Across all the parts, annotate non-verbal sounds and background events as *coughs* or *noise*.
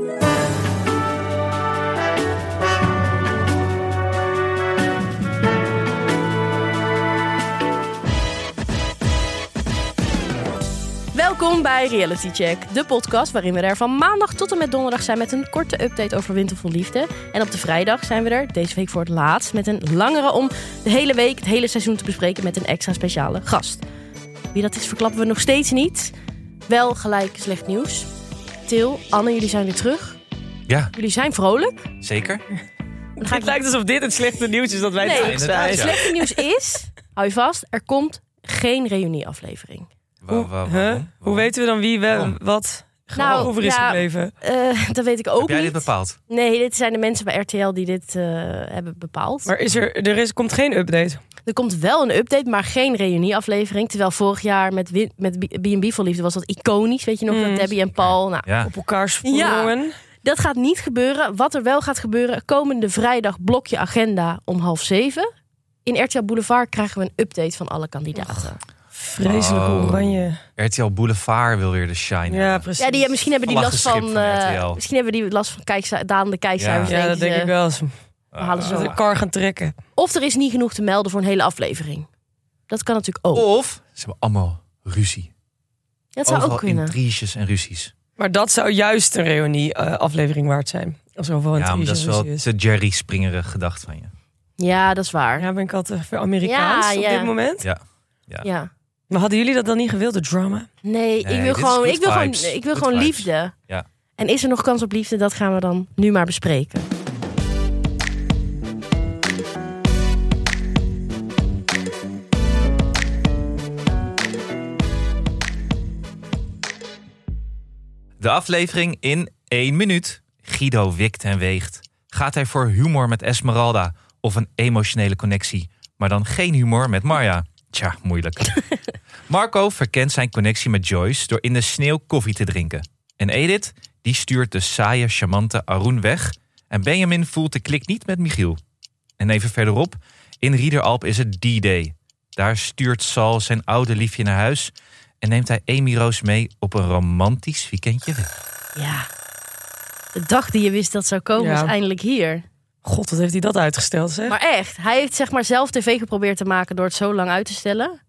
Welkom bij Reality Check, de podcast waarin we er van maandag tot en met donderdag zijn met een korte update over Wintervol Liefde. En op de vrijdag zijn we er, deze week voor het laatst, met een langere om de hele week, het hele seizoen te bespreken met een extra speciale gast. Wie dat is verklappen we nog steeds niet. Wel gelijk slecht nieuws. Til, Anne, jullie zijn weer terug. Ja, Jullie zijn vrolijk. zeker. Dan ga ik Het lijkt alsof dit het slechte nieuws is dat wij Nee, terug zijn. Het ja. slechte nieuws is, hou je vast, er komt geen reunieaflevering. Huh? Waarom? Hoe weten we dan wie wel wat Nou, over is ja, gebleven? Eh, dat weet ik ook Heb jij niet. dit bepaald? Nee, dit zijn de mensen bij RTL die dit eh, hebben bepaald. Maar is er, er is, komt geen update. Er komt wel een update, maar geen reunieaflevering. Terwijl vorig jaar met, Win- met B&B voor Liefde was dat iconisch. Weet je nog, Mm. dat Debbie en Paul. Nou, Ja. Op elkaars Ja. sprongen. dat gaat niet gebeuren. Wat er wel gaat gebeuren, komende vrijdag blokje agenda om half zeven. In RTL Boulevard krijgen we een update van alle kandidaten. Vreselijke Oh. oranje. RTL Boulevard wil weer de shine. Ja, precies. Ja, die, misschien hebben die last van, van eh, misschien hebben die last van kijkzu- dalende kijkcijfers. Ja. Ja, dat denk ze. ik wel. Ze halen ze de kar gaan trekken. Of er is niet genoeg te melden voor een hele aflevering. Dat kan natuurlijk ook. Of ze hebben allemaal ruzie. dat zou Overal ook kunnen. intriges en ruzies. Maar dat zou juist een reunie-aflevering waard zijn. Als er overal een Ja, maar dat is wel is. te Jerry Springerig gedacht van je. Ja, dat is waar. Ja, ben ik altijd veel Amerikaans Ja, op ja. dit moment. Ja. Ja. Maar hadden jullie dat dan niet gewild, de drama? Nee, Nee, ik wil dit is gewoon, good ik wil gewoon, vibes. ik wil Good gewoon vibes. liefde. Ja. En is er nog kans op liefde? Dat gaan we dan nu maar bespreken. De aflevering in één minuut. Guido wikt en weegt. Gaat hij voor humor met Esmeralda of een emotionele connectie, maar dan geen humor met Marja? Tja, moeilijk. *laughs* Marco verkent zijn connectie met Joyce door in de sneeuw koffie te drinken. En Edith, die stuurt de saaie, charmante Arun weg. En Benjamin voelt de klik niet met Michiel. En even verderop, in Riederalp is het D-Day. Daar stuurt Sal zijn oude liefje naar huis en neemt hij Amy Roos mee op een romantisch weekendje weg. Ja. De dag die je wist dat zou komen Ja. is eindelijk hier. God, wat heeft hij dat uitgesteld, zeg? Maar echt, hij heeft zeg maar zelf tv geprobeerd te maken door het zo lang uit te stellen.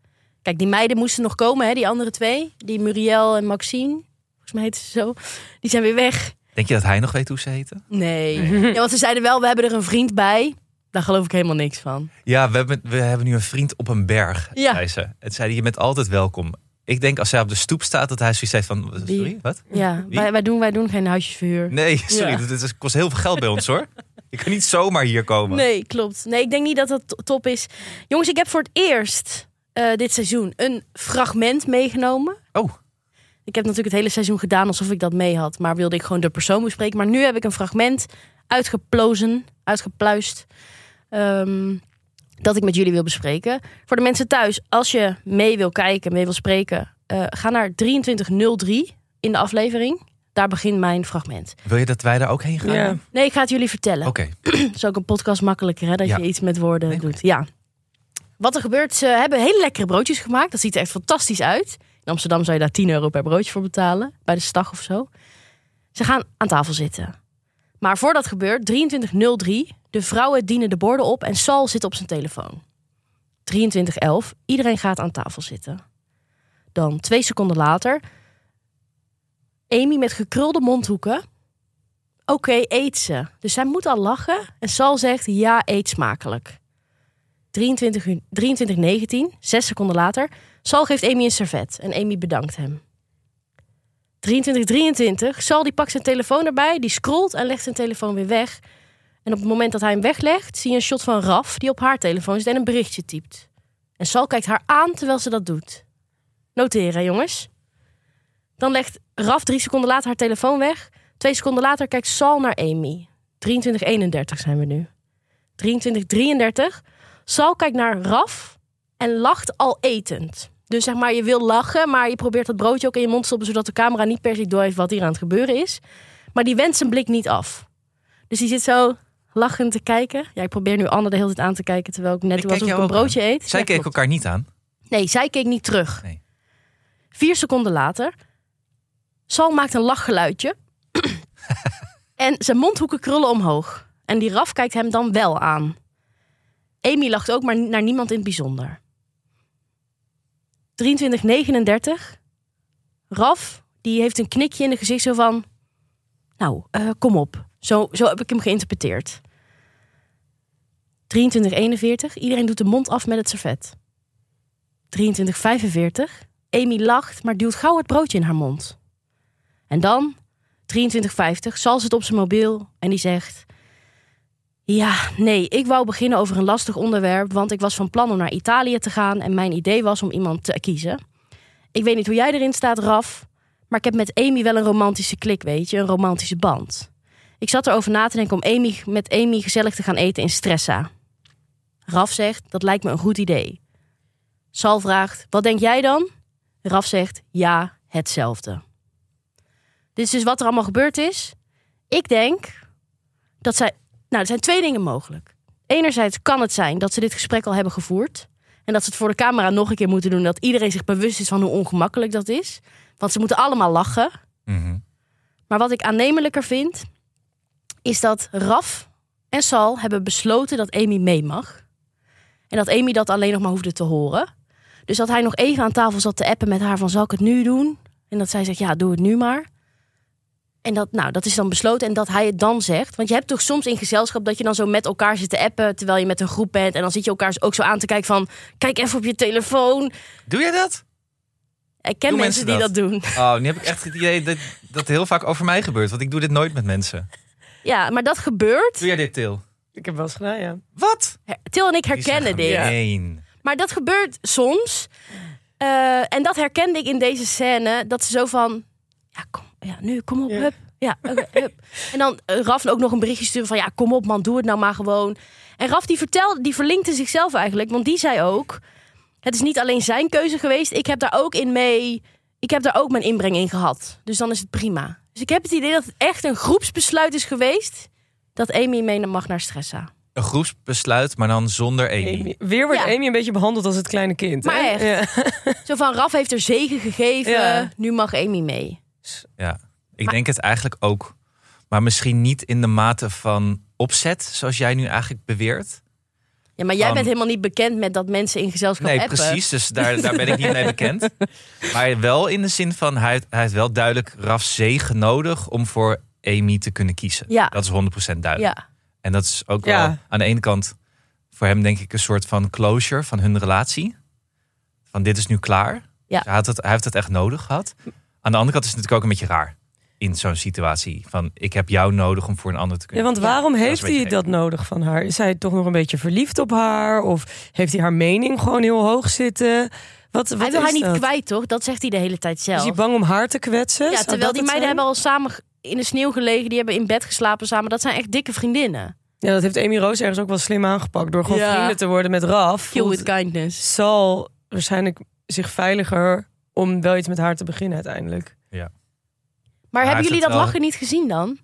Kijk, die meiden moesten nog komen, hè, die andere twee. Die Muriel en Maxine. Volgens mij heet ze zo. Die zijn weer weg. Denk je dat hij nog weet hoe ze heten? Nee. Ja, want ze zeiden wel, we hebben er een vriend bij. Daar geloof ik helemaal niks van. Ja, we hebben, we hebben nu een vriend op een berg, Ja. zei ze. Het zei je bent altijd welkom. Ik denk als hij op de stoep staat, dat hij zoiets heeft van... Wie? Sorry, wat? Ja, wij, wij, doen, wij doen geen huisjesverhuur. Nee, sorry, Ja. dit, is- kost heel veel geld bij ons hoor. *laughs* Je kan niet zomaar hier komen. Nee, klopt. Nee, ik denk niet dat dat to- top is. Jongens, ik heb voor het eerst eh, dit seizoen een fragment meegenomen. Oh, Ik heb natuurlijk het hele seizoen gedaan alsof ik dat mee had. Maar wilde ik gewoon de persoon bespreken. Maar nu heb ik een fragment uitgeplozen, uitgepluist. ehm, dat ik met jullie wil bespreken. Voor de mensen thuis, als je mee wil kijken, mee wil spreken, eh, ga naar 2303 in de aflevering. Daar begint mijn fragment. wil je dat wij daar ook heen gaan? Ja. Nee, ik ga het jullie vertellen. Oké, *clears throat* Dat is ook een podcast makkelijker, hè? Dat Ja. je iets met woorden Nee, doet. Ja. Wat er gebeurt, ze hebben hele lekkere broodjes gemaakt. Dat ziet er echt fantastisch uit. In Amsterdam zou je daar 10 euro per broodje voor betalen. Bij de stag of zo. Ze gaan aan tafel zitten. Maar voordat gebeurt, 2303. De vrouwen dienen de borden op en Sal zit op zijn telefoon. 2311. Iedereen gaat aan tafel zitten. Dan twee seconden later. Amy met gekrulde mondhoeken. Oké, eet ze. Dus zij moet al lachen. En Sal zegt ja, eet smakelijk. 23 uur- 23.19, zes seconden later. Sal geeft Amy een servet en Amy bedankt hem. 23.23, Sal die pakt zijn telefoon erbij, die scrolt en legt zijn telefoon weer weg. En op het moment dat hij hem weglegt, zie je een shot van Raf die op haar telefoon zit en een berichtje typt. En Sal kijkt haar aan terwijl ze dat doet. Noteren, jongens. Dan legt Raf drie seconden later haar telefoon weg. Twee seconden later kijkt Sal naar Amy. 23.31 zijn we nu. 23.33. Sal kijkt naar Raf en lacht al etend. Dus zeg maar, je wil lachen, maar je probeert dat broodje ook in je mond te stoppen... zodat de camera niet per se door heeft wat hier aan het gebeuren is. Maar die wendt zijn blik niet af. Dus die zit zo lachend te kijken. Ja, ik probeer nu Anne de hele tijd aan te kijken... terwijl ik net Ik alsof ik een broodje eet. zij Ja, keken elkaar niet aan. Nee, zij keek niet terug. Nee. Vier seconden later. Sal maakt een lachgeluidje. *coughs* en zijn mondhoeken krullen omhoog. En die Raf kijkt hem dan wel aan. Amy lacht ook, maar naar niemand in het bijzonder. 2339. Raf, die heeft een knikje in de gezicht zo van... Nou, eh, kom op. Zo, zo heb ik hem geïnterpreteerd. 2341. Iedereen doet de mond af met het servet. 2345. Amy lacht, maar duwt gauw het broodje in haar mond. En dan, 2350, Sal zit op zijn mobiel en die zegt... Ja, nee, ik wou beginnen over een lastig onderwerp, want ik was van plan om naar Italië te gaan en mijn idee was om iemand te kiezen. Ik weet niet hoe jij erin staat, Raf, maar ik heb met Amy wel een romantische klik, weet je, een romantische band. Ik zat erover na te denken om Amy, met Amy gezellig te gaan eten in Stressa. Raf zegt, dat lijkt me een goed idee. Sal vraagt, wat denk jij dan? Raf zegt, ja, hetzelfde. Dit is dus wat er allemaal gebeurd is. Ik denk dat zij... Nou, er zijn twee dingen mogelijk. Enerzijds kan het zijn dat ze dit gesprek al hebben gevoerd. En dat ze het voor de camera nog een keer moeten doen. Dat iedereen zich bewust is van hoe ongemakkelijk dat is. Want ze moeten allemaal lachen. Mhm. Maar wat ik aannemelijker vind, is dat Raf en Sal hebben besloten dat Amy mee mag. En dat Amy dat alleen nog maar hoefde te horen. Dus dat hij nog even aan tafel zat te appen met haar van zal ik het nu doen? En dat zij zegt ja, doe het nu maar. En dat, nou, dat is dan besloten en dat hij het dan zegt. Want je hebt toch soms in gezelschap dat je dan zo met elkaar zit te appen terwijl je met een groep bent. En dan zit je elkaar ook zo aan te kijken van kijk even op je telefoon. Doe jij dat? Ik ken mensen die dat? dat? doen. Oh, nu heb ik echt het idee dat dat heel vaak over mij gebeurt. Want ik doe dit nooit met mensen. Ja, maar dat gebeurt. Doe jij dit, Til? Ik heb wel eens gedaan, ja. Wat? Til en ik herkennen dit. gemeen. Maar dat gebeurt soms. Eh, en dat herkende ik in deze scène. Dat ze zo van... Ja, kom, ja nu, kom op, Ja. hup. Ja, oké, *laughs* hup. En dan eh, Raf ook nog een berichtje sturen van... Ja, kom op man, doe het nou maar gewoon. En Raf die vertelde, die verlinkte zichzelf eigenlijk. Want die zei ook... Het is niet alleen zijn keuze geweest. Ik heb daar ook in mee... Ik heb daar ook mijn inbreng in gehad. Dus dan is het prima. Dus ik heb het idee dat het echt een groepsbesluit is geweest... dat Amy mee mag naar Stressa. Een groepsbesluit, maar dan zonder Amy. Amy. Weer wordt Ja. Amy een beetje behandeld als het kleine kind. Maar hè? echt. Ja. Zo van, Raf heeft er zegen gegeven. Ja. Nu mag Amy mee. Ja, ik Maar- denk het eigenlijk ook. Maar misschien niet in de mate van opzet, zoals jij nu eigenlijk beweert. Ja, maar jij Van- bent helemaal niet bekend met dat mensen in gezelschap Nee, appen. precies. Dus daar, daar ben ik niet mee bekend. *laughs* Maar wel in de zin van, hij, heeft- hij heeft wel duidelijk Raf zegen nodig om voor Amy te kunnen kiezen. Ja. Dat is 100% duidelijk. Ja. En dat is ook Ja. wel aan de ene kant voor hem denk ik een soort van closure van hun relatie. Van dit is nu klaar. Ja. Dus hij, had het, hij heeft het echt nodig gehad. Aan de andere kant is het natuurlijk ook een beetje raar. In zo'n situatie. Van ik heb jou nodig om voor een ander te Ja, kunnen. want Ja, waarom dat is heeft hij dat nodig van haar? Is hij toch nog een beetje verliefd op haar? Of heeft hij haar mening gewoon heel hoog zitten? Wat, wat Hij wil is haar niet dat? kwijt, toch? Dat zegt hij de hele tijd Is zelf. hij bang om haar te kwetsen? ja, terwijl die meiden zijn? hebben al samen in de sneeuw gelegen. Die hebben in bed geslapen samen. Dat zijn echt dikke vriendinnen. Ja, dat heeft Amy Roos ergens ook wel slim aangepakt. Door gewoon Ja. vrienden te worden met Raf. Kill with kindness. Zal waarschijnlijk zich veiliger om wel iets met haar te beginnen uiteindelijk. Maar hebben jullie dat het wel- lachen niet gezien dan?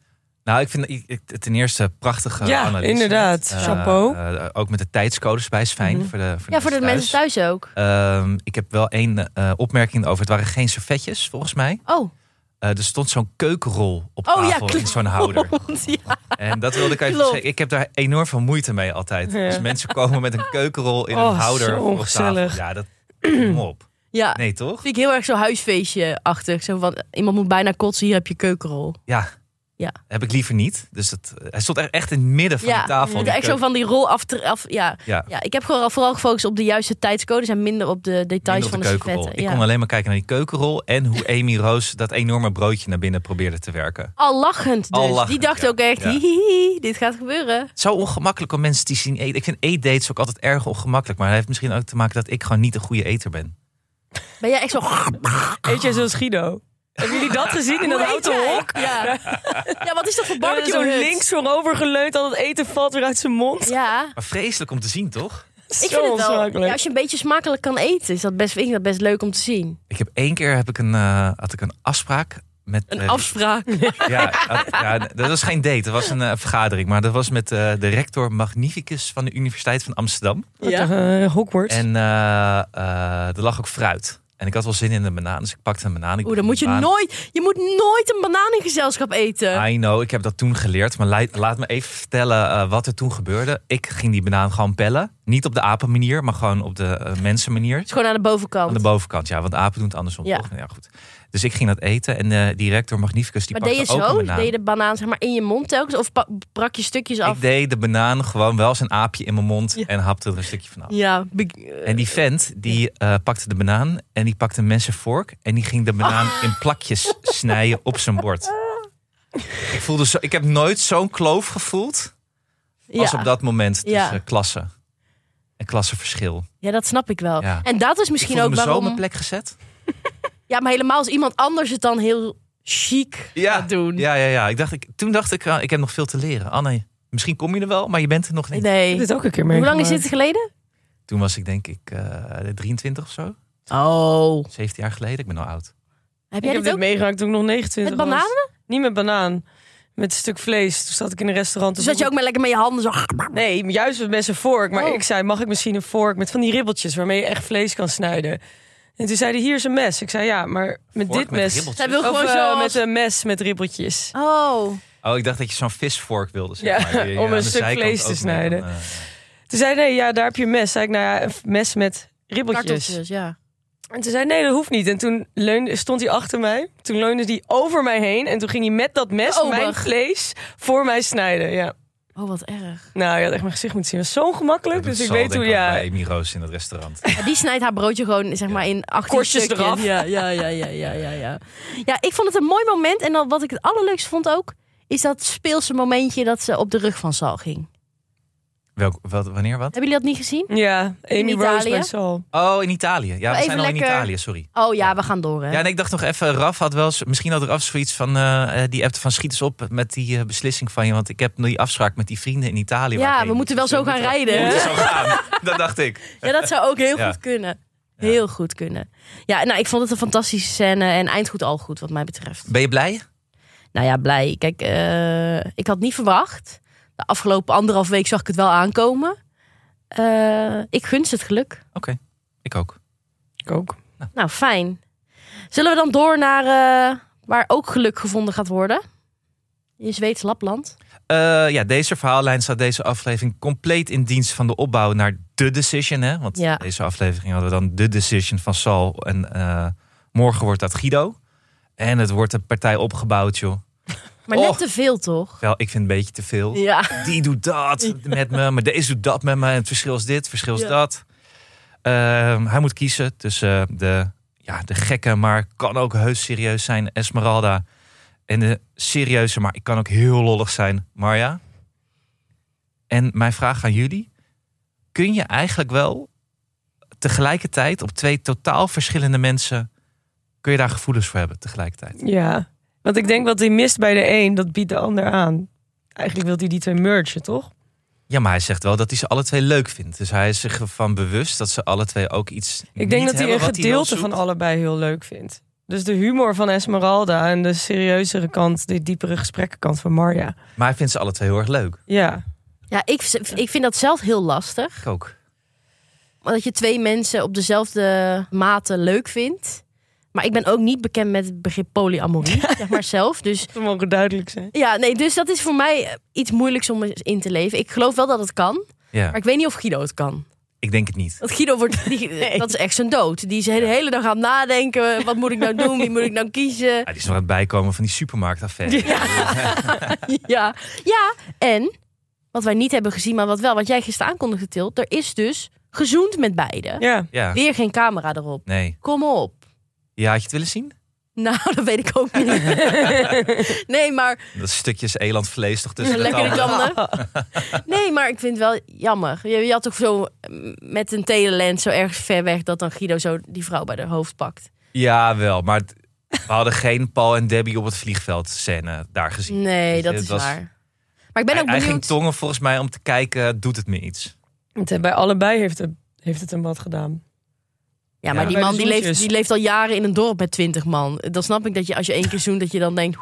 Nou, ik vind ik- ik- ten eerste prachtige Ja, analyse. inderdaad. Eh, Chapeau. eh, ook met de tijdscodes bij is fijn. Mhm. voor de, voor Ja, voor de mensen thuis ook. Ehm, ik heb wel één eh, opmerking over. Het waren geen servetjes, volgens mij. Oh. Eh, er stond zo'n keukenrol op Oh ja, tafel in zo'n houder. *laughs* ja. En dat wilde ik even zeggen. Ik heb daar enorm veel moeite mee altijd. Ja. Dus mensen komen met een keukenrol in Oh, een houder zo op tafel. ongezellig. Ja, dat *clears throat* kom op. ja. Nee, toch? Vind ik heel erg zo huisfeestje-achtig. Zo van, iemand moet bijna kotsen, hier heb je keukenrol. Ja. Ja. Heb ik liever niet. Dus dat, hij stond echt- in het midden van ja, de tafel. Ja, echt zo van die rol af, af ja. Ja. ja, ik heb gewoon vooral gefocust op de juiste tijdscodes en minder op de details van de, de servetten. Ik Ja. kon alleen maar kijken naar die keukenrol en hoe Amy Roos dat enorme broodje naar binnen probeerde te werken. Al lachend dus. Al lachend, die dacht ook echt, hihihi, dit gaat gebeuren. Zo ongemakkelijk om mensen die zien eten. Ik vind eetdates ook altijd erg ongemakkelijk. Maar het heeft misschien ook te maken dat ik gewoon niet een goede eter ben. Ben jij echt zo... Eet jij zoals Guido? Hebben jullie dat gezien in dat houten jij? hok? Ja. ja, wat is dat voor Barbecue zo links voorover geleund, al het eten valt weer uit zijn mond. Ja, Maar vreselijk om te zien, toch? ik vind het wel. Ja, als je een beetje smakelijk kan eten, is dat best, vind ik dat best leuk om te zien. Ik heb één keer heb ik een, eh, had ik een afspraak met. Een eh, afspraak. *laughs* Ja, dat was geen date, dat was een eh, vergadering. Maar dat was met eh, de rector magnificus van de Universiteit van Amsterdam. Ja. Uh, Hogwarts. En eh, eh, er lag ook fruit. En ik had wel zin in een banaan, dus ik pakte een banaan. Oeh, dan moet je banaan. nooit, je moet nooit een banaan in gezelschap eten. I know, ik heb dat toen geleerd. Maar lei- laat me even vertellen wat er toen gebeurde. Ik ging die banaan gewoon pellen. Niet op de apenmanier, maar gewoon op de mensenmanier. Het is gewoon aan de bovenkant. Aan de bovenkant, ja, want apen doen het andersom. Ja. toch? ja goed. Dus ik ging dat eten en eh die rector Magnificus die maar deed je pakte ook zo? een banaan. Deed je de banaan zeg maar in je mond telkens? Of brak je stukjes af? Ik deed de banaan gewoon wel als een aapje in mijn mond Ja. en hapte er een stukje van af. Ja. En die vent die eh, pakte de banaan en die pakte een messenvork en die ging de banaan in plakjes snijden op zijn bord. Ik voelde zo, ik heb nooit zo'n kloof gevoeld als ja. op dat moment tussen Ja. klassen. En klassenverschil. ja, dat snap ik wel. Ja. En dat is Ik misschien ook me zo op waarom... mijn plek gezet. *laughs* Ja, maar helemaal als iemand anders het dan heel chic gaat doen. Ja, ja, ja. Ik dacht, ik, toen dacht ik, ah, ik heb nog veel te leren. Anne, misschien kom je er wel, maar je bent er nog niet. Ik Nee. heb dit ook een keer Hoe lang is dit geleden? Toen was ik denk ik eh 23 of zo. Oh. 17 jaar geleden. Ik ben al oud. Heb Ik jij heb dit dit ook? meegemaakt toen ik nog 29 Met was. bananen? Niet met banaan. Met een stuk vlees. Toen zat ik in een restaurant. Dus Toen dat je ook maar lekker met je handen zo... Nee, juist met mes en vork. Maar Oh. ik zei, mag ik misschien een vork met van die ribbeltjes waarmee je echt vlees kan snijden? En toen zei hij, hier is een mes. Ik zei, ja, maar met Vork dit met mes... ribbeltjes? Hij wil Of gewoon eh, zo met een mes met ribbeltjes. Oh. Oh, ik dacht dat je zo'n visvork wilde. Zeg Ja, maar, die om een stuk vlees te snijden. dan, eh, Toen zei hij, nee, ja, daar heb je een mes. Zei ik, nou ja, een mes met ribbeltjes. Karteltjes, ja. En toen zei hij, nee, dat hoeft niet. En toen leunde, stond hij achter mij. Toen leunde hij over mij heen. En toen ging hij met dat mes Oh, mijn vlees voor mij snijden. Ja. Oh, wat erg. Nou, je had echt mijn gezicht moeten zien. Dat was zo gemakkelijk. dat Dus ik zal, weet hoe, ik, ook ja... Bij Amy Roos in het restaurant. Ja, die snijdt haar broodje gewoon zeg maar in 18 Korstjes stukjes. eraf. Ja, ja, ja, ja, ja, ja, ja. Ja, ik vond het een mooi moment. En dan, wat ik het allerleukste vond ook... is dat speelse momentje dat ze op de rug van Sal ging. Welk, wat, wanneer wat? Hebben jullie dat niet gezien? Ja, Amy Rose Italië? bij Saul. Oh, in Italië. Ja, we even zijn al in Italië, sorry. Oh ja, we gaan door hè. Ja, en ik dacht nog even, Raf had wel eens, misschien had Raf zoiets van, eh, eh, die appte van schiet eens op met die eh, beslissing van je, want ik heb die afspraak met die vrienden in Italië. waar Ja, we moeten moet. wel zo gaan rijden. we moeten zo gaan. *laughs* Dat dacht ik. Ja, dat zou ook heel Ja. goed kunnen. Heel goed kunnen. Ja, nou, ik vond het een fantastische scène. En eindgoed al goed, wat mij betreft. Ben je blij? Nou ja, blij. Kijk, eh, ik had niet verwacht. De afgelopen anderhalf week zag ik het wel aankomen. Eh, ik gun ze het geluk. Ik ook. Ik ook. Nou, fijn. Zullen we dan door naar eh, waar ook geluk gevonden gaat worden? In Zweeds Lapland. Eh, ja, deze verhaallijn staat deze aflevering compleet in dienst van de opbouw naar de decision. Hè? Want Ja. deze aflevering hadden we dan de decision van Sal. En eh, morgen wordt dat Guido. En het wordt een partij opgebouwd, joh. Maar Oh. net te veel, toch? Wel, ik vind het een beetje te veel. Ja. Die doet dat met me, maar deze doet dat met me. En het verschil is dit, het verschil is Ja. dat. Ehm, hij moet kiezen tussen eh, de, ja, de gekke, maar kan ook heus serieus zijn, Esmeralda. En de serieuze, maar ik kan ook heel lollig zijn, Marja. En mijn vraag aan jullie. Kun je eigenlijk wel tegelijkertijd op twee totaal verschillende mensen... kun je daar gevoelens voor hebben tegelijkertijd? Ja, want ik denk wat hij mist bij de een, dat biedt de ander aan. Eigenlijk wil hij die twee mergen, toch? Ja, maar hij zegt wel dat hij ze alle twee leuk vindt. Dus hij is zich ervan bewust dat ze alle twee ook iets Ik denk niet dat hij een gedeelte van allebei heel leuk vindt. Dus de humor van Esmeralda en de serieuzere kant, de diepere gesprekkenkant van Marja. Maar hij vindt ze alle twee heel erg leuk. Ja, Ja, ik, ik vind dat zelf heel lastig. Ik ook. Dat je twee mensen op dezelfde mate leuk vindt. Maar ik ben ook niet bekend met het begrip polyamorie, *laughs* zeg maar zelf. Dus dat mogen duidelijk zijn. ja, nee, dus dat is voor mij iets moeilijks om in te leven. Ik geloof wel dat het kan, Ja, maar ik weet niet of Guido het kan. ik denk het niet. Want Guido wordt, *laughs* die, dat is echt zijn dood. Die is de hele, hele dag aan het nadenken. Wat moet ik nou doen? Wie moet ik nou kiezen? Ja, die is nog aan het bijkomen van die supermarktaffaire. Ja, ja. *laughs* En wat wij niet hebben gezien, maar wat wel, wat jij gisteren aankondigde, Tilt. Er is dus gezoend met beiden. Ja, Ja, Weer geen camera erop. nee. Kom op. Ja, had je het willen zien? Nou, *laughs* dat weet ik ook niet. *laughs* nee, maar Dat stukjes elandvlees toch tussen de lekker de tanden. tanden. *laughs* Nee, maar ik vind het wel jammer. Je, je had toch zo mm, met een telelens zo ergens ver weg dat dan Guido zo die vrouw bij haar hoofd pakt. Ja, wel. Maar we hadden geen Paul en Debbie op het vliegveld scène daar gezien. Nee, dat is was- waar. Maar ik ben hij, ook hij ging benieuwd. tongen volgens mij om te kijken, doet het me iets? Want bij allebei heeft het, heeft het hem wat gedaan. Ja, maar Ja. die man die leeft, die leeft al jaren in een dorp met twintig man. Dan snap ik dat je als je één keer zoent, dat je dan denkt...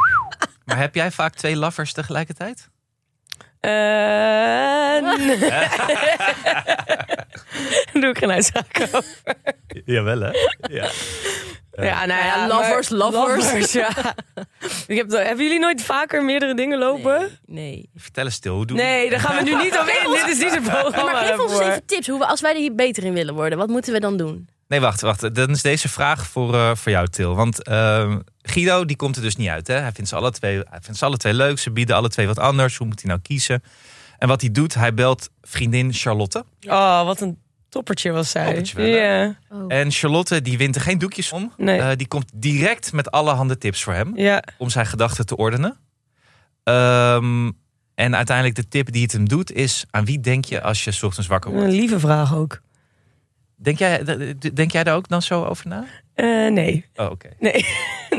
Maar heb jij vaak twee lovers tegelijkertijd? Eh, *laughs* Daar *laughs* doe ik geen uitspraak over. Jawel hè? Ja. Ja, nou ja, Ja, lovers, lovers. ja. *laughs* Ik heb, hebben jullie nooit vaker meerdere dingen lopen? Nee. nee. Vertel eens stil, hoe doe Nee, daar gaan we nu niet op in. Dit is niet het programma maar geef ons eens even tips. Hoe we, als wij er hier beter in willen worden, wat moeten we dan doen? Nee, wacht, wacht. Dan is deze vraag voor, eh, voor jou, Til. Want eh, Guido, die komt er dus niet uit. Hè? Hij, vindt ze alle twee, hij vindt ze alle twee leuk. Ze bieden alle twee wat anders. Hoe moet hij nou kiezen? En wat hij doet, hij belt vriendin Charlotte. Oh, wat een toppertje was zij. Toppertje wel, Oh. En Charlotte, die wint er geen doekjes om. Nee. Eh, die komt direct met allerhande tips voor hem. ja. Om zijn gedachten te ordenen. Ehm, en uiteindelijk de tip die het hem doet is... aan wie denk je als je 's ochtends wakker Een wordt? lieve vraag ook. Denk jij, denk jij daar ook dan zo over na? Eh, nee. Oh, oké. Nee. *laughs*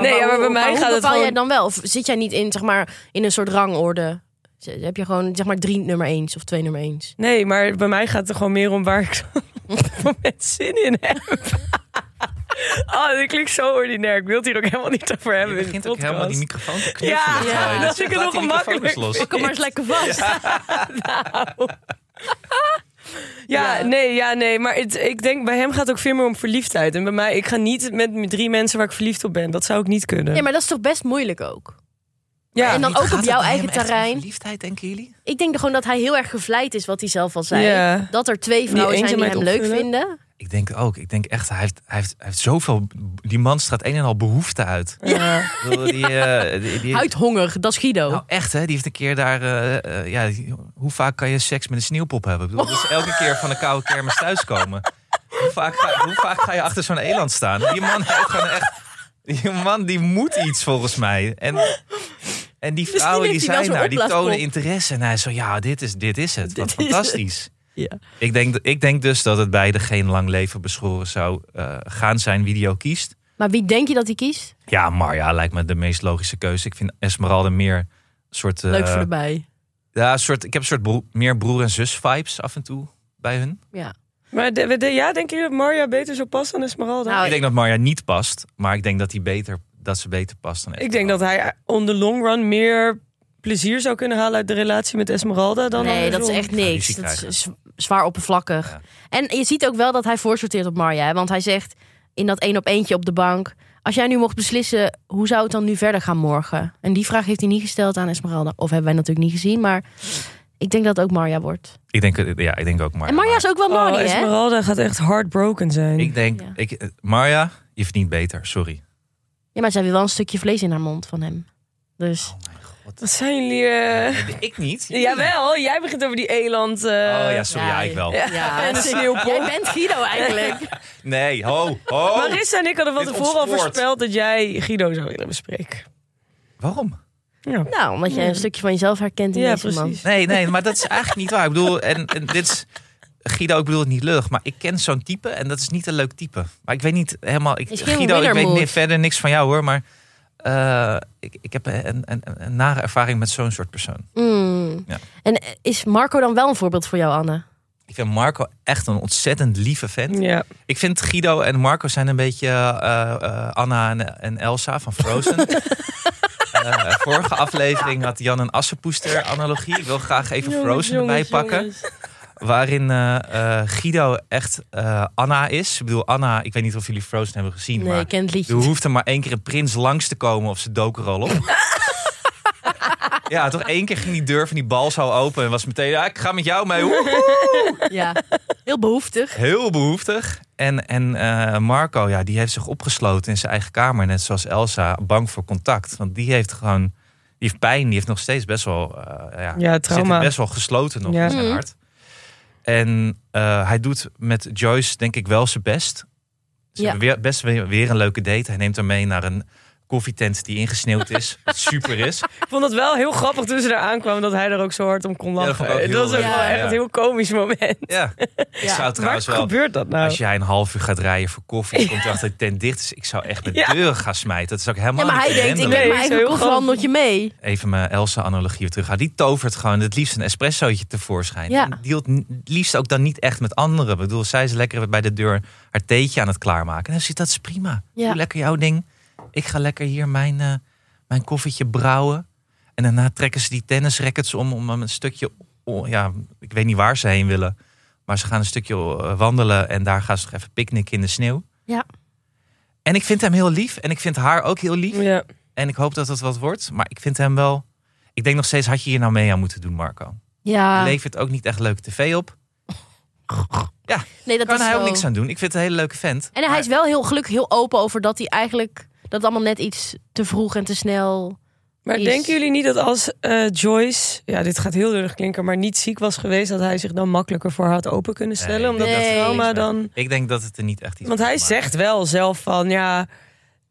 nee, ja, maar bij mij hoe gaat het bepaal gewoon... jij dan wel? Of zit jij niet in, zeg maar, in een soort rangorde? Heb je gewoon zeg maar drie nummer eens of twee nummer eens? Nee, maar bij mij gaat het er gewoon meer om waar ik *laughs* moment zin in heb. *laughs* Oh, dit klinkt zo ordinair. Ik wil het hier ook helemaal niet over Je hebben de begint ook helemaal die microfoon te knuffelen. Ja, je dat vind ik nog gemakkelijk. Pak hem maar eens lekker vast. Ja, *laughs* Ja. nee, ja, nee. Maar het, ik denk bij hem gaat het ook veel meer om verliefdheid. En bij mij, ik ga niet met drie mensen waar ik verliefd op ben. Dat zou ik niet kunnen. Ja, maar dat is toch best moeilijk ook? ja, en dan ook op jouw eigen terrein. Verliefdheid, denken jullie? Ik denk gewoon dat hij heel erg gevleid is, wat hij zelf al zei. Ja. Dat er twee vrouwen zijn die hem leuk vinden. Ik denk ook. Ik denk echt, hij heeft, hij heeft, hij heeft zoveel... Die man straat een en al behoefte uit. ja. Bedoel, Die, eh, die, die- Huidhonger, dat is Guido. nou echt, hè? Die heeft een keer daar... eh, eh, ja, hoe vaak kan je seks met een sneeuwpop hebben? Ik bedoel, dat is *laughs* elke keer van een koude kermis thuiskomen. Hoe vaak, ga, hoe vaak ga je achter zo'n eland staan? Die man heeft gewoon echt... Die man die moet iets volgens mij. En, en die vrouwen die zijn daar, die tonen interesse. En hij zo, ja, dit is, dit is het. Wat Dit is het. fantastisch. Ja. Ik denk, ik denk dus dat het beide geen lang leven beschoren zou eh, gaan zijn wie die ook kiest. Maar wie denk je dat hij kiest? Ja, Marja lijkt me de meest logische keuze. Ik vind Esmeralda meer een soort... eh, Leuk voor de bij. ja, soort, ik heb een soort broer- meer broer en zus vibes af en toe bij hun. Ja. Maar de, de- ja, denk je dat Marja beter zou passen dan Esmeralda? Nou, ik denk dat Marja niet past, maar ik denk dat, die beter, dat ze beter past dan ik denk dat hij on the long run meer plezier zou kunnen halen uit de relatie met Esmeralda dan nee, dat is echt niks. Dat is zwaar oppervlakkig. Ja. En je ziet ook wel dat hij voorsorteert op Marja. hè, Want hij zegt in dat één op eentje op de bank... Als jij nu mocht beslissen, hoe zou het dan nu verder gaan morgen? En die vraag heeft hij niet gesteld aan Esmeralda. Of hebben wij natuurlijk niet gezien, maar... Ik denk dat het ook Marja wordt. Ik denk, ja, ik denk ook Marja. En Marja is ook wel Oh, money, hè? Esmeralda gaat echt heartbroken zijn. Ik denk, Ja. ik, eh, Marja, je verdient beter, sorry. Ja, maar zij wil wel een stukje vlees in haar mond van hem. Dus... Wat zijn jullie... eh, Ik niet. Jawel, jij begint over die eland. eh, Oh ja, sorry, ja, ik wel. Ja, En de sneeuwpop. Jij bent Guido eigenlijk. *laughs* Nee, ho, ho. Marissa en ik hadden van tevoren al voorspeld dat jij Guido zou willen bespreken. Waarom? Ja, Nou, omdat jij een stukje van jezelf herkent in ja deze man. precies. Nee, nee, maar dat is eigenlijk niet waar. Ik bedoel, en, en dit is... Guido, ik bedoel het niet lullig, maar ik ken zo'n type en dat is niet een leuk type. Maar ik weet niet helemaal... Ik, Guido, ik weet verder niks van jou hoor, maar eh, ik, ik heb een, een, een nare ervaring met zo'n soort persoon. Mm. Ja. En is Marco dan wel een voorbeeld voor jou, Anne? Ik vind Marco echt een ontzettend lieve vent. Ja. Ik vind Guido en Marco zijn een beetje eh, eh, Anna en, en Elsa van Frozen. *laughs* Eh, vorige aflevering had Jan een assenpoester analogie. Ik wil graag even Jongens, Frozen erbij jongens, pakken. Waarin eh, eh, Guido echt eh, Anna is. Ik bedoel, Anna, ik weet niet of jullie Frozen hebben gezien. Nee, maar ik ken het er liedje. hoeft er maar één keer een prins langs te komen of ze doken er al op. *laughs* ja, toch één keer ging die deur van die bal zo open en was meteen, ja, ik ga met jou mee. Woehoe. Ja, heel behoeftig. Heel behoeftig. En, en eh, Marco, ja, die heeft zich opgesloten in zijn eigen kamer. Net zoals Elsa, bang voor contact. Want die heeft gewoon, die heeft pijn. Die heeft nog steeds best wel, eh, ja, Ja, zit trauma. best wel gesloten nog Ja. in zijn Mhm. hart. En eh, hij doet met Joyce denk ik wel zijn best. Ze Ja. hebben weer, best weer, weer een leuke date. Hij neemt haar mee naar een koffietent die ingesneeuwd is. *laughs* wat super is. Ik vond het wel heel grappig toen ze daar aankwamen dat hij er ook zo hard om kon Ja, dat lachen. Het heel was ook wel Ja, echt een heel komisch moment. Ja, *laughs* ik zou Waar trouwens wel... gebeurt dat nou? Als jij een half uur gaat rijden voor koffie, dan komt er achter de tent dicht. Dus ik zou echt met *laughs* Ja. deuren gaan smijten. Dat is ook helemaal Ja, maar hij niet denkt, ik neem Nee, mijn is eigen mee. Even mijn Elsa-analogie weer terug. Die tovert gewoon het liefst een espressootje tevoorschijn. Ja. En dealt n- het liefst ook dan niet echt met anderen. Ik bedoel, zij is lekker bij de deur haar theetje aan het klaarmaken. En dan zit dat is prima. Ja. Doe lekker jouw ding. Ik ga lekker hier mijn, eh, mijn koffietje brouwen. En daarna trekken ze die tennisrackets om om een stukje, oh, ja, ik weet niet waar ze heen willen. Maar ze gaan een stukje eh, wandelen en daar gaan ze nog even picknicken in de sneeuw. Ja. En ik vind hem heel lief en ik vind haar ook heel lief. Ja. En ik hoop dat het wat wordt. Maar ik vind hem wel... Ik denk nog steeds, had je hier nou mee aan moeten doen, Marco. Ja, Je levert ook niet echt leuke tv op. nee, dat Daar is kan hij ook niks aan doen. Ik vind het een hele leuke vent. En hij is wel heel gelukkig heel open over dat hij eigenlijk... dat het allemaal net iets te vroeg en te snel... Maar Is- denken jullie niet dat als eh, Joyce, ja, dit gaat heel duur klinken, maar niet ziek was geweest, dat hij zich dan makkelijker voor haar had open kunnen stellen? Nee, omdat Nee. dat trauma dan. Ik denk dat het er niet echt iets Want hij maakt. zegt wel zelf van ja,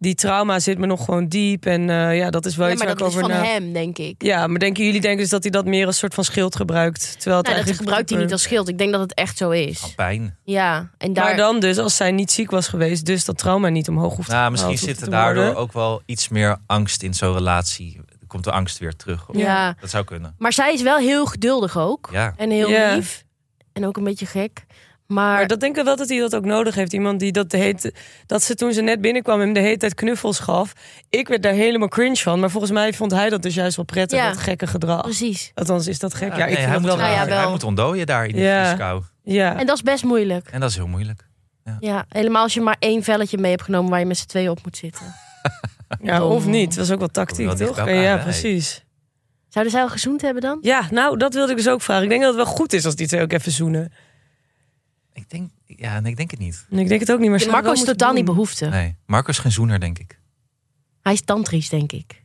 die trauma zit me nog gewoon diep. En eh, ja, dat is wel Ja, iets maar waar dat ik is over van na. hem, denk ik. Ja, maar denken jullie denken dus dat hij dat meer als soort van schild gebruikt? Terwijl het Nou, dat eigenlijk gebruikt hij niet als schild. Ik denk dat het echt zo is. pijn. Ja, en daar... Maar dan dus, als zij niet ziek was geweest, dus dat trauma niet omhoog hoeft Nou, misschien zit er daardoor worden. ook wel iets meer angst in zo'n relatie. Komt de angst weer terug. Of- ja. Dat zou kunnen. Maar zij is wel heel geduldig ook. Ja. En heel Ja. lief. En ook een beetje gek. Maar, Maar dat denk ik wel dat hij dat ook nodig heeft. Iemand die dat de heet, dat ze toen ze net binnenkwam hem de hele tijd knuffels gaf. Ik werd daar helemaal cringe van. Maar volgens mij vond hij dat dus juist wel prettig, Ja. dat gekke gedrag. precies. Althans is dat gek. Ja, Ja, ik nee, vind hij, moet, wel Nou ja, raar. wel. hij moet ontdooien daar in die Ja. Ja. En dat is best moeilijk. En dat is heel moeilijk. Ja, helemaal als je maar één velletje mee hebt genomen waar je met z'n tweeën op moet zitten. *laughs* ja, of niet. Dat was ook wel tactiek, Wel toch? ja, precies. Zouden zij al gezoend hebben dan? Ja, nou, dat wilde ik dus ook vragen. Ik denk dat het wel goed is als die twee ook even zoenen. Ik denk, ja, nee, ik denk het niet. En ik denk het ook niet, maar Marco is totaal niet behoefte. Nee, Marco is geen zoener, denk ik. Hij is tantrisch, denk ik.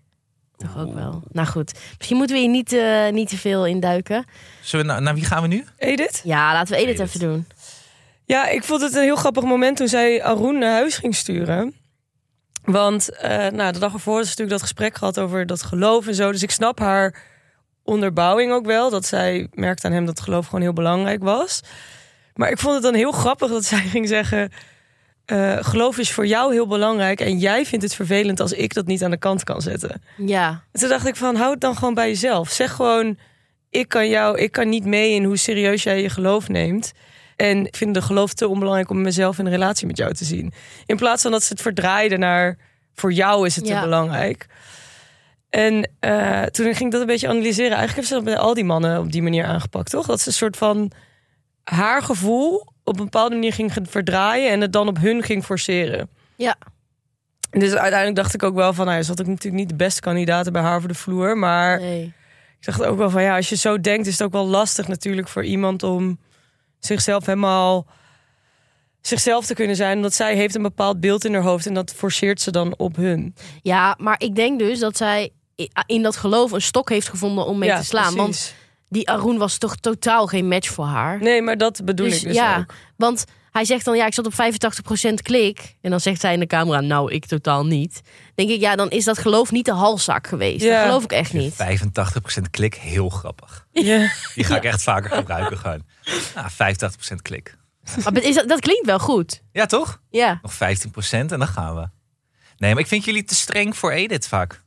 Toch ook wel. Nou goed, misschien moeten we hier niet, eh, niet te veel in duiken. Zullen we, naar, naar wie gaan we nu? Edith? Ja, laten we Edith Edith. even doen. Ja, ik vond het een heel grappig moment toen zij Arun naar huis ging sturen. Want eh, nou, de dag ervoor is natuurlijk dat gesprek gehad over dat geloof en zo. Dus ik snap haar onderbouwing ook wel. Dat zij merkte aan hem dat geloof gewoon heel belangrijk was. Maar ik vond het dan heel grappig dat zij ging zeggen... eh, geloof is voor jou heel belangrijk... en jij vindt het vervelend als ik dat niet aan de kant kan zetten. Ja, En toen dacht ik van, hou het dan gewoon bij jezelf. Zeg gewoon, ik kan jou, ik kan niet mee in hoe serieus jij je geloof neemt. En ik vind de geloof te onbelangrijk om mezelf in een relatie met jou te zien. In plaats van dat ze het verdraaiden naar, voor jou is het Ja. te belangrijk. En eh, toen ging ik dat een beetje analyseren. Eigenlijk heeft ze dat bij al die mannen op die manier aangepakt, toch? Dat ze een soort van haar gevoel op een bepaalde manier ging verdraaien... en het dan op hun ging forceren. ja. Dus uiteindelijk dacht ik ook wel van... Nou, ja, had ook natuurlijk niet de beste kandidaten bij haar voor de vloer. Maar Nee. ik dacht ook wel van... Ja, als je zo denkt is het ook wel lastig natuurlijk voor iemand... om zichzelf helemaal zichzelf te kunnen zijn. Omdat zij heeft een bepaald beeld in haar hoofd... en dat forceert ze dan op hun. Ja, maar ik denk dus dat zij in dat geloof een stok heeft gevonden om mee ja, te slaan. Want. Die Arun was toch totaal geen match voor haar. Nee, maar dat bedoel Dus ik dus ja, ook. want hij zegt dan, ja, ik zat op 85% klik. En dan zegt zij in de camera, nou, ik totaal niet. Denk ik, ja, dan is dat geloof niet de halszak geweest. Ja. Dat geloof ik echt niet. 85% klik, heel grappig. Ja. Die ga ik echt vaker gebruiken gewoon. Nou, 85% klik. *laughs* Maar is dat, dat klinkt wel goed. Ja, toch? Ja. Nog 15% en dan gaan we. Nee, maar ik vind jullie te streng voor Edith vaak.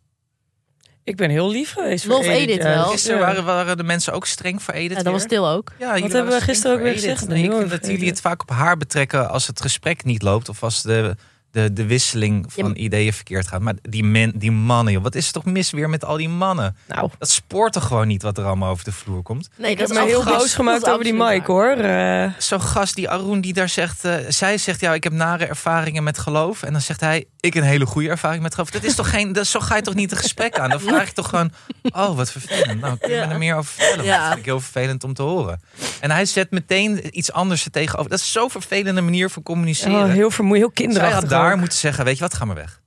Ik ben heel lief geweest voor Love Edith wel. Gisteren waren, waren de mensen ook streng voor Edith ja, dat was stil ook. Ja, jullie hebben we gisteren ook weer gezegd? Nee, ik vind dat jullie het vaak op haar betrekken als het gesprek niet loopt. Of als de, de, de wisseling van Ja, ideeën verkeerd gaat. Maar die, men, die mannen, joh, wat is er toch mis weer met al die mannen? Nou, Dat spoort toch gewoon niet wat er allemaal over de vloer komt? Nee, ik heb me heel boos gemaakt over die Mike, hoor. Eh, Zo'n gast, die Arun, die daar zegt... eh, zij zegt, ja, ik heb nare ervaringen met geloof. En dan zegt hij, ik een hele goede ervaring met geloof. Dat is toch geen... Dat, zo ga je toch niet een gesprek aan? Dan vraag je toch gewoon... Oh, wat vervelend. Nou, kun je Ja. me er meer over vertellen? Ja. Dat vind ik heel vervelend om te horen. En hij zet meteen iets anders er tegenover. Dat is zo'n vervelende manier van communiceren. oh, heel vermoeiend, heel Zij kinderachtig. had daar ook. moeten zeggen, weet je wat, ga maar weg.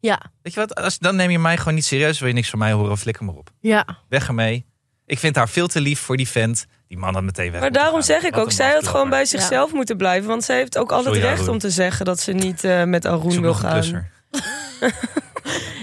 Ja, Weet je wat, als, dan neem je mij gewoon niet serieus. Wil je niks van mij horen, flikker maar op. ja. Weg ermee. Ik vind haar veel te lief voor die vent. Die man had meteen weg Maar daarom gaan. zeg ik Wat ook, zij had gewoon bij zichzelf moeten blijven. Want zij heeft ook al het Sorry, recht Arun. om te zeggen dat ze niet eh, met Arun wil gaan. *laughs*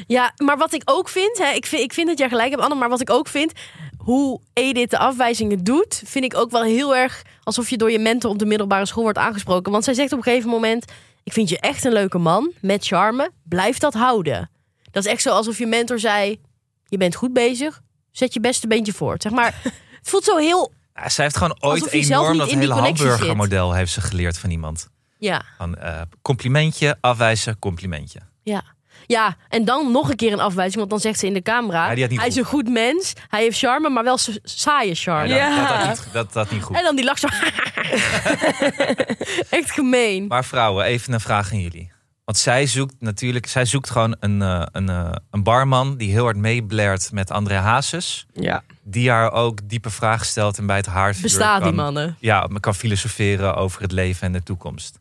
Ja, maar wat ik ook vind, hè, ik vind, ik vind dat jij gelijk hebt, Anne, maar wat ik ook vind, hoe Edith de afwijzingen doet, vind ik ook wel heel erg alsof je door je mentor op de middelbare school wordt aangesproken. Want zij zegt op een gegeven moment, ik vind je echt een leuke man, met charme, blijf dat houden. Dat is echt zo alsof je mentor zei, je bent goed bezig, zet je beste beentje voort. Zeg maar, *laughs* het voelt zo heel, Ja, zij heeft gewoon ooit enorm dat hele hamburgermodel heeft ze geleerd van iemand. ja, Van eh, complimentje, afwijzen, complimentje. ja. Ja, en dan nog een keer een afwijzing, want dan zegt ze in de camera... Ja, hij is een goed mens, hij heeft charme, maar wel sa- saaie charme. dat, Ja. dat, dat, niet, dat, dat niet goed. En dan die lach zo... *laughs* Echt gemeen. Maar vrouwen, even een vraag aan jullie. Want zij zoekt natuurlijk, zij zoekt gewoon een, eh, een, eh, een barman die heel hard meeblert met André Hazes. Ja. Die haar ook diepe vragen stelt en bij het haardvuur Bestaat die kan, mannen? Ja, kan filosoferen over het leven en de toekomst.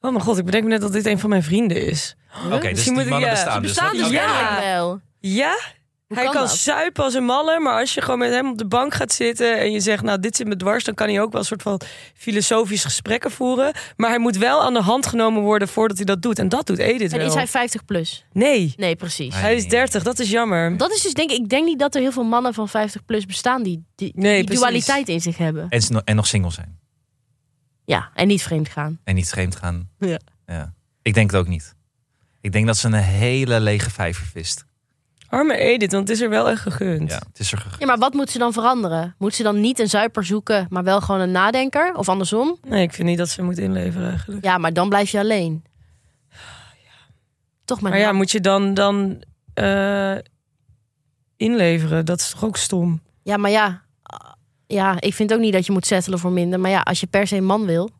Oh mijn god, ik bedenk me net dat dit een van mijn vrienden is. Oké, dus die ik- mannen ja, bestaan ze dus. Bestaan dus ja. wel. Ja? Hoe hij kan zuipen als een maller, maar als je gewoon met hem op de bank gaat zitten en je zegt, nou, dit zit me dwars, dan kan hij ook wel een soort van filosofisch gesprekken voeren. Maar hij moet wel aan de hand genomen worden voordat hij dat doet. En dat doet Edith En wel. is hij 50 plus? Nee, Nee, precies. Nee. hij is 30, dat is jammer. Dat is dus denk ik, ik denk niet dat er heel veel mannen van 50 plus bestaan die die, Nee, die precies. dualiteit in zich hebben. En, en nog single zijn. Ja, en niet vreemd gaan. En niet vreemd gaan. Ja. ja. Ik denk het ook niet. Ik denk dat ze een hele lege vijver vist. Arme Edith, want het is er wel echt gegund. Ja, het is er gegund. Ja, maar wat moet ze dan veranderen? Moet ze dan niet een zuiper zoeken, maar wel gewoon een nadenker? Of andersom? Nee, ik vind niet dat ze moet inleveren eigenlijk. Ja, maar dan blijf je alleen. Toch maar. Maar ja, moet je dan, dan eh, inleveren? Dat is toch ook stom? Ja, maar ja. Ah, Ja, ik vind ook niet dat je moet settelen voor minder. Maar ja, als je per se een man wil.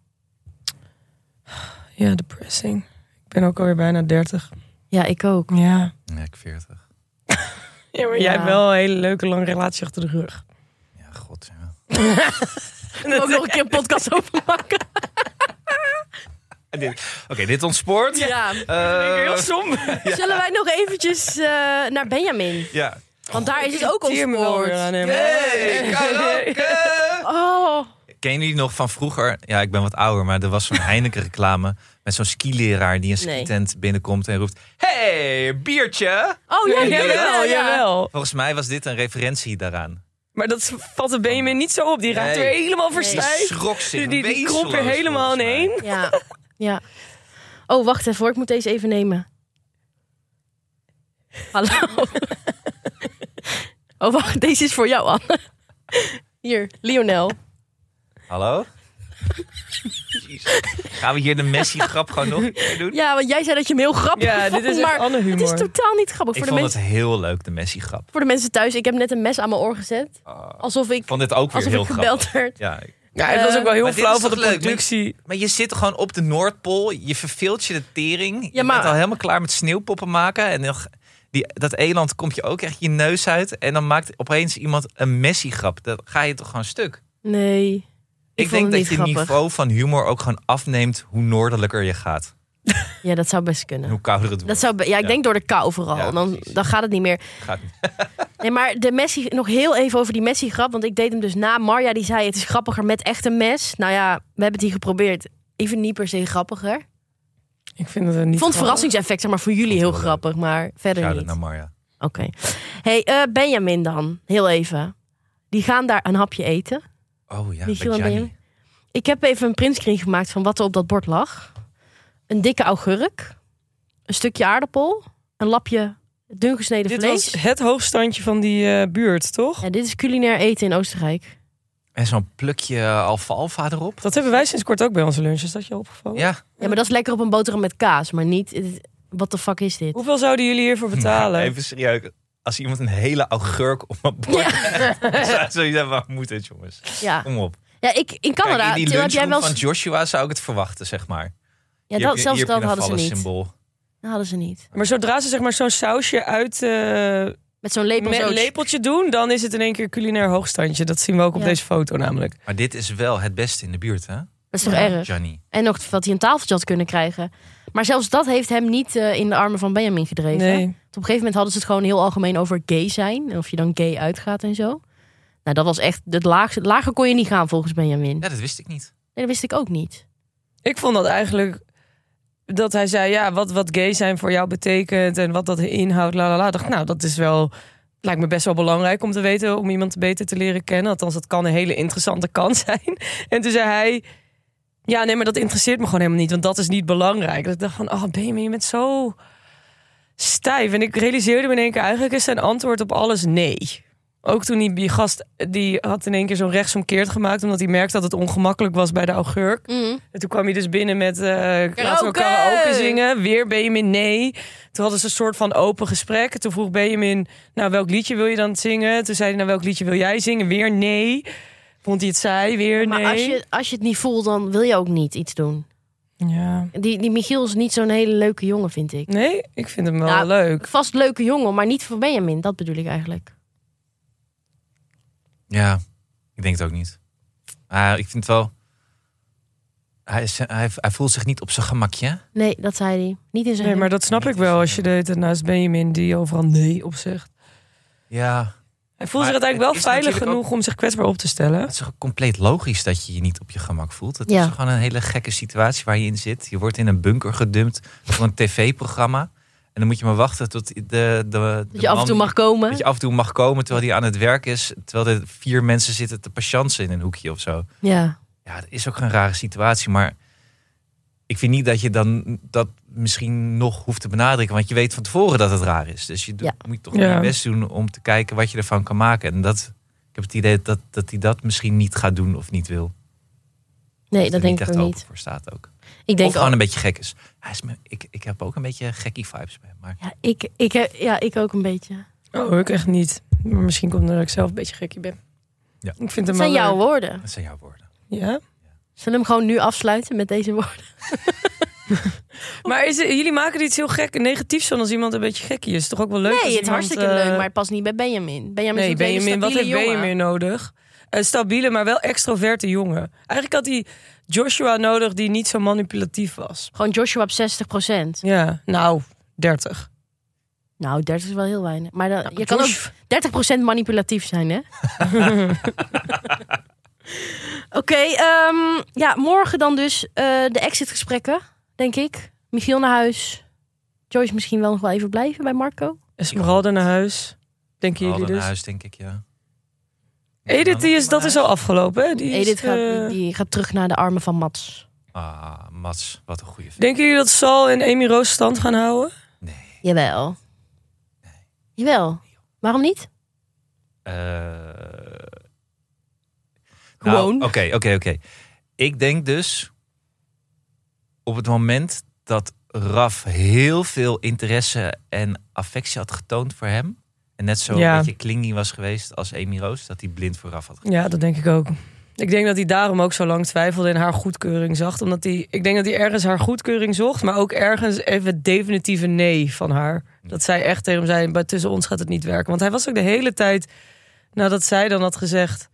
Ja, depressing. Ik ben ook alweer bijna 30. Ja, ik ook. Ja. Ja, ik 40. *laughs* Ja, maar Ja. jij hebt wel een hele leuke lange relatie achter de rug. Ja, god. Ja. *laughs* Ik ook nog een keer een podcast over maken. *laughs* Oké, dit ontspoort. Ja. Eh, Heel somber. Zullen wij nog eventjes eh, naar Benjamin? ja. Want daar is het ook ontspoord. Hey, karaoke! Oh, Kennen jullie nog van vroeger? Ja, ik ben wat ouder, maar er was zo'n Heineken reclame met zo'n skileraar die een Nee. skitent binnenkomt en roept: Hey, biertje! oh ja, Ja, ja, jawel, ja. jawel. Volgens mij was dit een referentie daaraan. Maar dat valt de Benjamin niet zo op. Die raakt Nee. weer helemaal Nee. Die verstijfd. schrok zich Die, die, die krop weer wezenloos, helemaal ineen. Ja, ja. Oh, wacht even hoor. Ik moet deze even nemen. Hallo. *laughs* Oh, wacht. Deze is voor jou, Anne. Hier, Lionel. Hallo? Gaan we hier de Messi-grap gewoon nog een keer doen? Ja, want jij zei dat je hem heel grappig Ja, vond, dit is maar Anne het is humor. totaal niet grappig. Ik Voor de, vond het mensen, heel leuk, de Messi-grap. voor de mensen thuis, ik heb net een mes aan mijn oor gezet. Alsof ik, Ik vond dit ook weer alsof heel ik grappig. gebeld werd. Ja, ik- Ja, het was ook wel heel Maar dit flauw is van de toch leuk? productie. maar je zit gewoon op de Noordpool, je verveelt je de tering. Je Ja, maar- bent al helemaal klaar met sneeuwpoppen maken. En nog, die, dat eland komt je ook echt je neus uit. En dan maakt opeens iemand een Messi-grap. Dan ga je toch gewoon stuk. Nee. Ik, denk dat je grappig. niveau van humor ook gewoon afneemt hoe noordelijker je gaat. *laughs* Ja, dat zou best kunnen. Hoe kouder het wordt. Dat zou, ja, ik Ja. denk door de kou vooral. Ja, dan, dan gaat het niet meer. Gaat niet. *laughs* Nee, maar de Messi, nog heel even over die Messi-grap. Want ik deed hem dus na. Marja die zei, het is grappiger met echt een mes. Nou ja, we hebben het hier geprobeerd. Ik vind het niet per se grappiger. Ik vind het niet Ik vond het verrassingseffect zeg maar, voor jullie heel leuk. grappig. Maar verder Shout-out niet. naar Marja. Oké. Hey, eh, Benjamin dan. Heel even. Die gaan daar een hapje eten. Oh ja, Michiel en. Benjamin. Ik heb even een printscreen gemaakt van wat er op dat bord lag. Een dikke augurk. Een stukje aardappel. Een lapje dun gesneden Dit vlees. was het hoogstandje van die eh, buurt, toch? Ja, dit is culinair eten in Oostenrijk. En zo'n plukje alfalfa erop. Dat hebben wij sinds kort ook bij onze lunch. Is dat je opgevallen? Ja, Ja, maar dat is lekker op een boterham met kaas. Maar niet... Wat de fuck is dit? Hoeveel zouden jullie hiervoor *laughs* betalen? Even serieus. Als iemand een hele augurk op een bord heeft, zou zou je zeggen, waar moet het jongens? Ja, Kom op. ja ik, in Canada... Kijk, in die Til, heb jij lunchroom wel... van Joshua zou ik het verwachten, zeg maar. Ja, dat, je- zelfs dat een hadden ze niet. symbool. Dat hadden ze niet. Maar zodra ze zeg maar zo'n sausje uit eh Met zo'n lepel met zo... een lepeltje doen, dan is het in één keer culinair hoogstandje. Dat zien we ook op Ja. deze foto namelijk. Maar dit is wel het beste in de buurt, hè? Dat is toch Ja. erg? Johnny. En nog wat hij een tafeltje had kunnen krijgen. Maar zelfs dat heeft hem niet eh, in de armen van Benjamin gedreven. Nee. Want op een gegeven moment hadden ze het gewoon heel algemeen over gay zijn. En of je dan gay uitgaat en zo. Nou, dat was echt... Het laagste, lager kon je niet gaan volgens Benjamin. Ja, dat wist ik niet. Nee, dat wist ik ook niet. Ik vond dat eigenlijk dat hij zei, ja, wat, wat gay zijn voor jou betekent en wat dat inhoudt, la la la. Ik dacht, nou, dat is wel, lijkt me best wel belangrijk om te weten, om iemand beter te leren kennen. Althans, dat kan een hele interessante kant *laughs* zijn. En toen zei hij, ja, nee, maar dat interesseert me gewoon helemaal niet, want dat is niet belangrijk. Dat ik dacht van, oh, Benjamin, je bent zo stijf. En ik realiseerde me in één keer, eigenlijk is zijn antwoord op alles nee. Ook toen die, die gast, die had in één keer zo'n rechtsomkeerd gemaakt... omdat hij merkte dat het ongemakkelijk was bij de augurk. Mm. En toen kwam hij dus binnen met... eh laten we karaoke zingen. Weer Benjamin nee. Toen hadden ze een soort van open gesprek. Toen vroeg Benjamin, nou welk liedje wil je dan zingen? Toen zei hij, nou welk liedje wil jij zingen? Weer nee. Vond hij het saai? Weer Maar nee. als je, als je het niet voelt, dan wil je ook niet iets doen. Ja. Die, die Michiel is niet zo'n hele leuke jongen, vind ik. Nee, ik vind hem wel Nou, leuk. Vast leuke jongen, maar niet voor Benjamin. Dat bedoel ik eigenlijk. Ja, ik denk het ook niet. Ah, ik vind wel... Hij, is, hij, hij voelt zich niet op zijn gemakje. Nee, dat zei hij. Niet in zijn Nee, maar dat snap ik wel als je de hele tijd naast Benjamin die overal nee op zegt. Ja, Hij voelt Maar zich uiteindelijk wel het is veilig natuurlijk genoeg om zich kwetsbaar op te stellen. het is toch compleet logisch dat je je niet op je gemak voelt. Het Ja. is gewoon een hele gekke situatie waar je in zit. Je wordt in een bunker gedumpt voor een tv-programma. En dan moet je maar wachten tot de, de, de Dat je af en toe man- mag komen. Dat je af en toe mag komen terwijl hij aan het werk is. Terwijl er vier mensen zitten te patiënten in een hoekje of zo. Ja. Ja, dat is ook een rare situatie. Maar ik vind niet dat je dan dat misschien nog hoeft te benadrukken. Want je weet van tevoren dat het raar is. Dus je doet, Ja. moet toch Ja. je best doen om te kijken wat je ervan kan maken. En dat, ik heb het idee dat, dat hij dat misschien niet gaat doen of niet wil. Nee, dat denk ik echt ook niet. voor staat ook. Ik of denk gewoon ook, een beetje gek is. Hij is me, ik, ik heb ook een beetje gekkie vibes bij hem. Maar ja, ik, ik, heb- ja, ik ook een beetje. Oh, ik echt niet. Maar misschien komt het omdat ik zelf een beetje gekje ben. Ja. Ik vind Dat hem zijn jouw leuk. woorden. dat zijn jouw woorden. Ja. Zullen we hem gewoon nu afsluiten met deze woorden? *laughs* Maar is het- jullie maken er iets heel gek negatiefs van als iemand een beetje gekkie is. Toch ook wel leuk? Nee, het is iemand, hartstikke eh, leuk, maar het past niet bij Benjamin. Benjamin Nee, is Benjamin, wat heeft jongen. Benjamin nodig? Een stabiele, maar wel extroverte jongen. Eigenlijk had hij Joshua nodig die niet zo manipulatief was. Gewoon Joshua op 60% Ja, nou, 30. Nou, 30 is wel heel weinig. Maar dan, Nou, je kan ook Josh- 30% manipulatief zijn, hè? *laughs* Oké, ehm, ja, morgen dan dus eh, de exitgesprekken, denk ik. Michiel naar huis. Joyce misschien wel nog wel even blijven bij Marco. Esmeralda naar huis. Denken jullie dus? naar huis, denk ik, ja. Edith, die is, dat is al afgelopen. Hè? Die is, Edith gaat, eh, die, gaat terug naar de armen van Mats. Ah, Mats, wat een goede film. Denken jullie dat Sal en Amy Roos stand gaan houden? Nee. Jawel. Jawel. Waarom niet? Eh, Gewoon. nou, Oké, oké, oké. Ik denk dus op het moment dat Raf heel veel interesse en affectie had getoond voor hem. En net zo Ja. een beetje clingy was geweest als Amy Roos, dat hij blind voor Raf had. Ja, dat denk ik ook. Ik denk dat hij daarom ook zo lang twijfelde en haar goedkeuring zag. Omdat hij, ik denk dat hij ergens haar goedkeuring zocht, maar ook ergens even het definitieve nee van haar. Dat zij echt tegen hem zei, tussen ons gaat het niet werken. Want hij was ook de hele tijd, nadat zij dan had gezegd...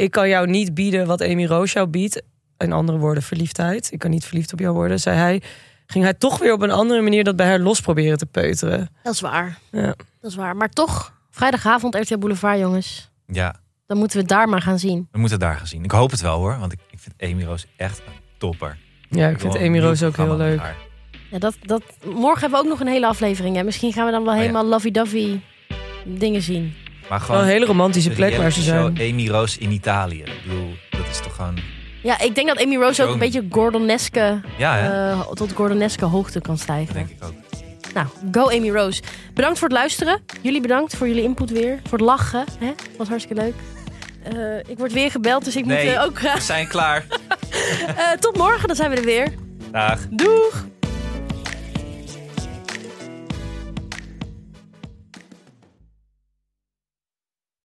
ik kan jou niet bieden wat Amy Roos jou biedt. In andere woorden, verliefdheid. Ik kan niet verliefd op jou worden, zei hij. Ging hij toch weer op een andere manier dat bij haar los proberen te peuteren. Dat is waar. Ja. Dat is waar. Maar toch, vrijdagavond RTL Boulevard, jongens. Ja, Dan moeten we het daar maar gaan zien. we moeten het daar gaan zien. Ik hoop het wel hoor, want ik, ik vind Amy Roos echt een topper. Ja, ik vind Amy Roos ook heel leuk. Ja, dat, dat, morgen hebben we ook nog een hele aflevering. Hè? Misschien gaan we dan wel Oh ja. helemaal lovey-dovey dingen zien. Maar Wel gewoon een hele romantische plek waar ze zijn. Amy Roos in Italië. Ik bedoel, dat is toch gewoon... Ja, ik denk dat Amy Rose ook een beetje Gordoneske, Ja, eh, tot Gordoneske hoogte kan dat stijgen. denk ik ook. Nou, go Amy Rose. Bedankt voor het luisteren. Jullie bedankt voor jullie input weer. Voor het lachen. Hè? Was hartstikke leuk. Eh, ik word weer gebeld, dus ik Nee. moet eh, ook We graag. zijn klaar. *laughs* Eh, tot morgen, dan zijn we er weer. Dag. Doeg!